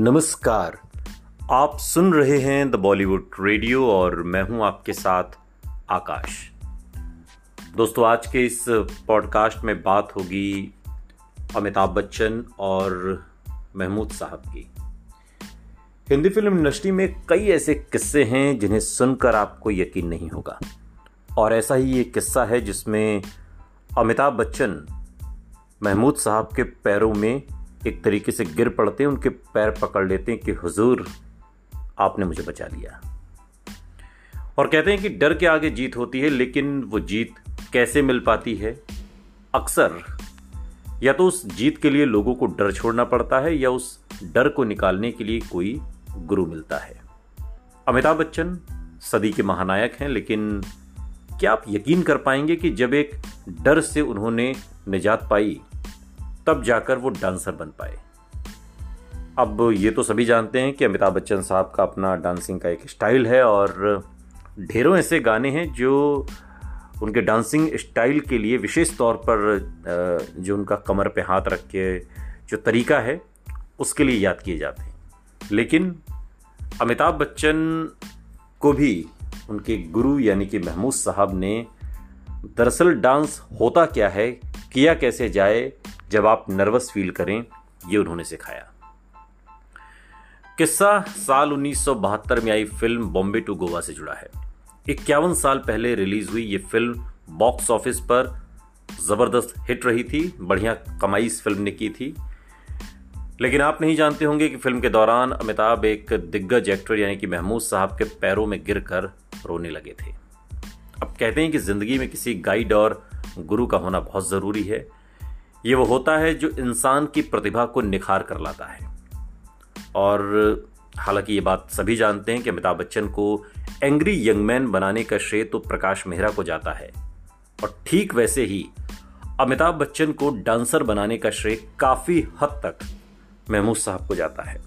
नमस्कार। आप सुन रहे हैं द बॉलीवुड रेडियो और मैं हूँ आपके साथ आकाश। दोस्तों, आज के इस पॉडकास्ट में बात होगी अमिताभ बच्चन और महमूद साहब की। हिंदी फ़िल्म इंडस्ट्री में कई ऐसे किस्से हैं जिन्हें सुनकर आपको यकीन नहीं होगा। और ऐसा ही ये किस्सा है जिसमें अमिताभ बच्चन महमूद साहब के पैरों में एक तरीके से गिर पड़ते हैं, उनके पैर पकड़ लेते हैं कि, हुजूर, आपने मुझे बचा लिया। और कहते हैं कि डर के आगे जीत होती है, लेकिन वो जीत कैसे मिल पाती है? अक्सर या तो उस जीत के लिए लोगों को डर छोड़ना पड़ता है, या उस डर को निकालने के लिए कोई गुरु मिलता है। अमिताभ बच्चन सदी के महानायक हैं, लेकिन क्या आप यकीन कर पाएँगे कि जब एक डर से उन्होंने निजात पाई तब जाकर वो डांसर बन पाए। अब ये तो सभी जानते हैं कि अमिताभ बच्चन साहब का अपना डांसिंग का एक स्टाइल है और ढेरों ऐसे गाने हैं जो उनके डांसिंग स्टाइल के लिए विशेष तौर पर जो उनका कमर पे हाथ रख के जो तरीका है, उसके लिए याद किए जाते हैं। लेकिन अमिताभ बच्चन को भी उनके गुरु यानी कि महमूद साहब ने दरअसल डांस होता क्या है, किया कैसे जाए जब आप नर्वस फील करें, ये उन्होंने सिखाया। किस्सा साल 1972 में आई फ़िल्म बॉम्बे टू गोवा से जुड़ा है। इक्यावन साल पहले रिलीज़ हुई ये फ़िल्म बॉक्स ऑफ़िस पर ज़बरदस्त हिट रही थी, बढ़िया कमाई इस फ़िल्म ने की थी। लेकिन आप नहीं जानते होंगे कि फ़िल्म के दौरान अमिताभ एक दिग्गज एक्टर यानी कि महमूद साहब के पैरों में गिरकर रोने लगे थे। अब कहते हैं कि ज़िंदगी में किसी गाइड और गुरु का होना बहुत ज़रूरी है। ये वो होता है जो इंसान की प्रतिभा को निखार कर लाता है। और हालाँकि ये बात सभी जानते हैं कि अमिताभ बच्चन को एंग्री यंग मैन बनाने का श्रेय तो प्रकाश मेहरा को जाता है। और ठीक वैसे ही अमिताभ बच्चन को डांसर बनाने का श्रेय काफ़ी हद तक महमूद साहब को जाता है।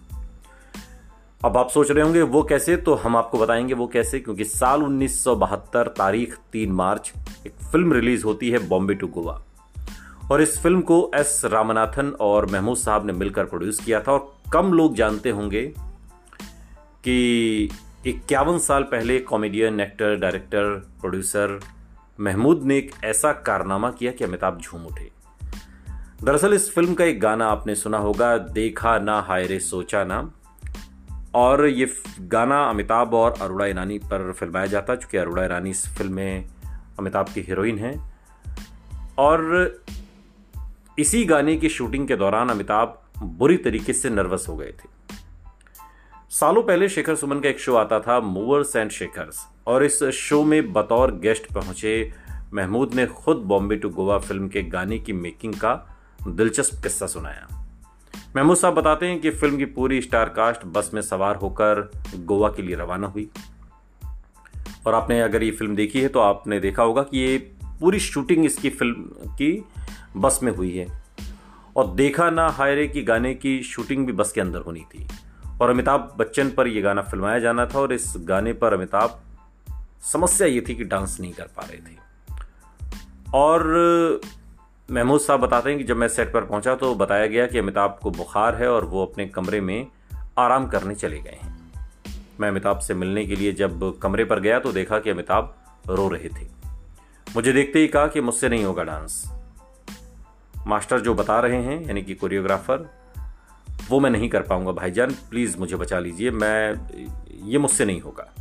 अब आप सोच रहे होंगे, वो कैसे? तो हम आपको बताएँगे वो कैसे, क्योंकि साल 1972 तारीख 3 मार्च एक फ़िल्म रिलीज़ होती है बॉम्बे टू गोवा। और इस फ़िल्म को एस रामनाथन और महमूद साहब ने मिलकर प्रोड्यूस किया था और कम लोग जानते होंगे कि इक्यावन साल पहले comedian actor director producer Mehmood ने एक ऐसा कारनामा किया कि अमिताभ झूम उठे। दरअसल इस फ़िल्म का एक गाना आपने सुना होगा, देखा ना हाय रे, सोचा ना। और ये गाना अमिताभ और अरुणा ईरानी पर फिल्माया जाता, चूँकि अरुणा ईरानी इस फ़िल्म में अमिताभ की हीरोइन हैं। और इसी गाने की शूटिंग के दौरान अमिताभ बुरी तरीके से नर्वस हो गए थे। सालों पहले शेखर सुमन का एक शो आता था मूवर्स एंड शेखर्स और इस शो में बतौर गेस्ट पहुँचे महमूद ने खुद बॉम्बे टू गोवा फ़िल्म के गाने की मेकिंग का दिलचस्प किस्सा सुनाया। महमूद साहब बताते हैं कि फ़िल्म की पूरी स्टार कास्ट बस में सवार होकर गोवा के लिए रवाना हुई। और आपने अगर ये फ़िल्म देखी है तो आपने देखा होगा कि ये पूरी शूटिंग इसकी फ़िल्म की बस में हुई है। और देखा ना हायरे की गाने की शूटिंग भी बस के अंदर होनी थी। और अमिताभ बच्चन पर यह गाना फिल्माया जाना था और इस गाने पर अमिताभ, समस्या ये थी कि डांस नहीं कर पा रहे थे। और महमूद साहब बताते हैं कि जब मैं सेट पर पहुँचा तो बताया गया कि अमिताभ को बुखार है और वो अपने कमरे में आराम करने चले गए हैं। मैं अमिताभ से मिलने के लिए जब कमरे पर गया तो देखा कि अमिताभ रो रहे थे। मुझे देखते ही कहा कि मुझसे नहीं होगा डांस। मास्टर जो बता रहे हैं, यानी कि कोरियोग्राफर, वो मैं नहीं कर पाऊँगा। भाईजान, प्लीज़ मुझे बचा लीजिए, मैं, ये मुझसे नहीं होगा।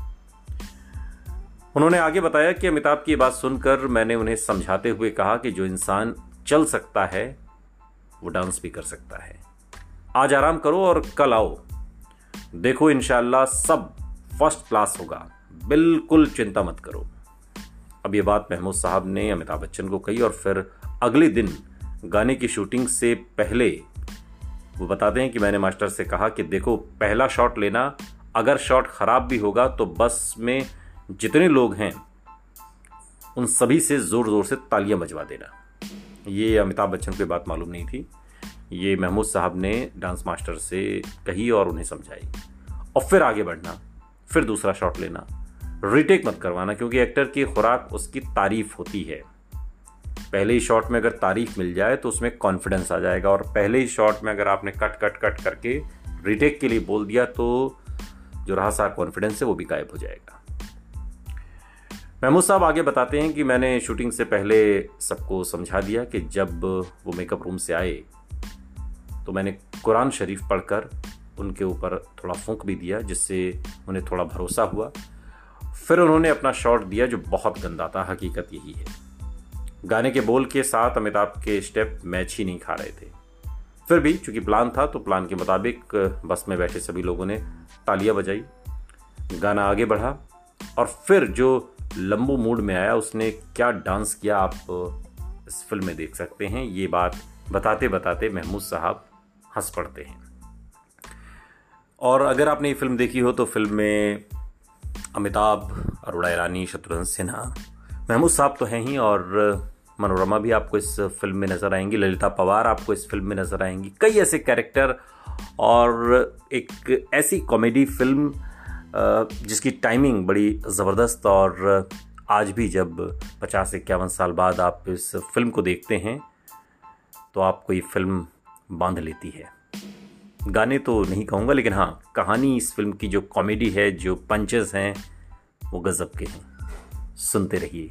उन्होंने आगे बताया कि अमिताभ की बात सुनकर मैंने उन्हें समझाते हुए कहा कि जो इंसान चल सकता है, वो डांस भी कर सकता है। आज आराम करो और कल आओ। देखो इनशाला सब फ़र्स्ट क्लास होगा। बिल्कुल चिंता मत करो। अब ये बात महमूद साहब ने अमिताभ बच्चन को कही और फिर अगले दिन गाने की शूटिंग से पहले वो बताते हैं कि मैंने मास्टर से कहा कि देखो, पहला शॉट लेना, अगर शॉट खराब भी होगा तो बस में जितने लोग हैं, उन सभी से ज़ोर ज़ोर से तालियाँ बजवा देना। ये अमिताभ बच्चन को बात मालूम नहीं थी। ये महमूद साहब ने डांस मास्टर से कही और उन्हें समझाई। और फिर आगे बढ़ना, फिर दूसरा शॉट लेना। रिटेक मत करवाना, क्योंकि एक्टर की खुराक उसकी तारीफ़ होती है। पहले ही शॉट में अगर तारीफ़ मिल जाए तो उसमें कॉन्फिडेंस आ जाएगा। और पहले ही शॉट में अगर आपने कट कट कट करके रिटेक के लिए बोल दिया तो जो रहा सा कॉन्फिडेंस है, वो भी गायब हो जाएगा। महमूद साहब, आगे बताते हैं कि मैंने शूटिंग से पहले सबको समझा दिया कि जब वो मेकअप रूम से आए तो मैंने कुरान शरीफ पढ़कर उनके ऊपर थोड़ा फूंक भी दिया, जिससे उन्हें थोड़ा भरोसा हुआ। फिर उन्होंने अपना शॉट दिया, जो बहुत गंदा था, हकीकत यही है। गाने के बोल के साथ अमिताभ के स्टेप मैच ही नहीं खा रहे थे। फिर भी चूँकि प्लान था तो प्लान के मुताबिक, बस में बैठे सभी लोगों ने तालियाँ बजाई, गाना आगे बढ़ा, और फिर जो लंबू मूड में आया, उसने क्या डांस किया आप, इस फ़िल्म में देख सकते हैं। ये बात बताते बताते महमूद साहब हंस पड़ते हैं। और अगर आपने ये फ़िल्म देखी हो तो फ़िल्म में अमिताभ अरोड़ा ईरानी, शत्रुघ्न सिन्हा महमूद साहब तो हैं ही और मनोरमा भी आपको इस फ़िल्म में नज़र आएँगी, ललिता पवार आपको इस फ़िल्म में नज़र आएँगी। कई ऐसे कैरेक्टर और एक ऐसी कॉमेडी फ़िल्म जिसकी टाइमिंग बड़ी ज़बरदस्त और आज भी जब पचास इक्यावन साल बाद आप इस फ़िल्म को देखते हैं तो आपको ये फ़िल्म बाँध लेती है। गाने तो नहीं कहूँगा, लेकिन हाँ कहानी इस फ़िल्म की जो कॉमेडी है, जो पंचेस हैं, वो गज़ब के हैं। सुनते रहिए।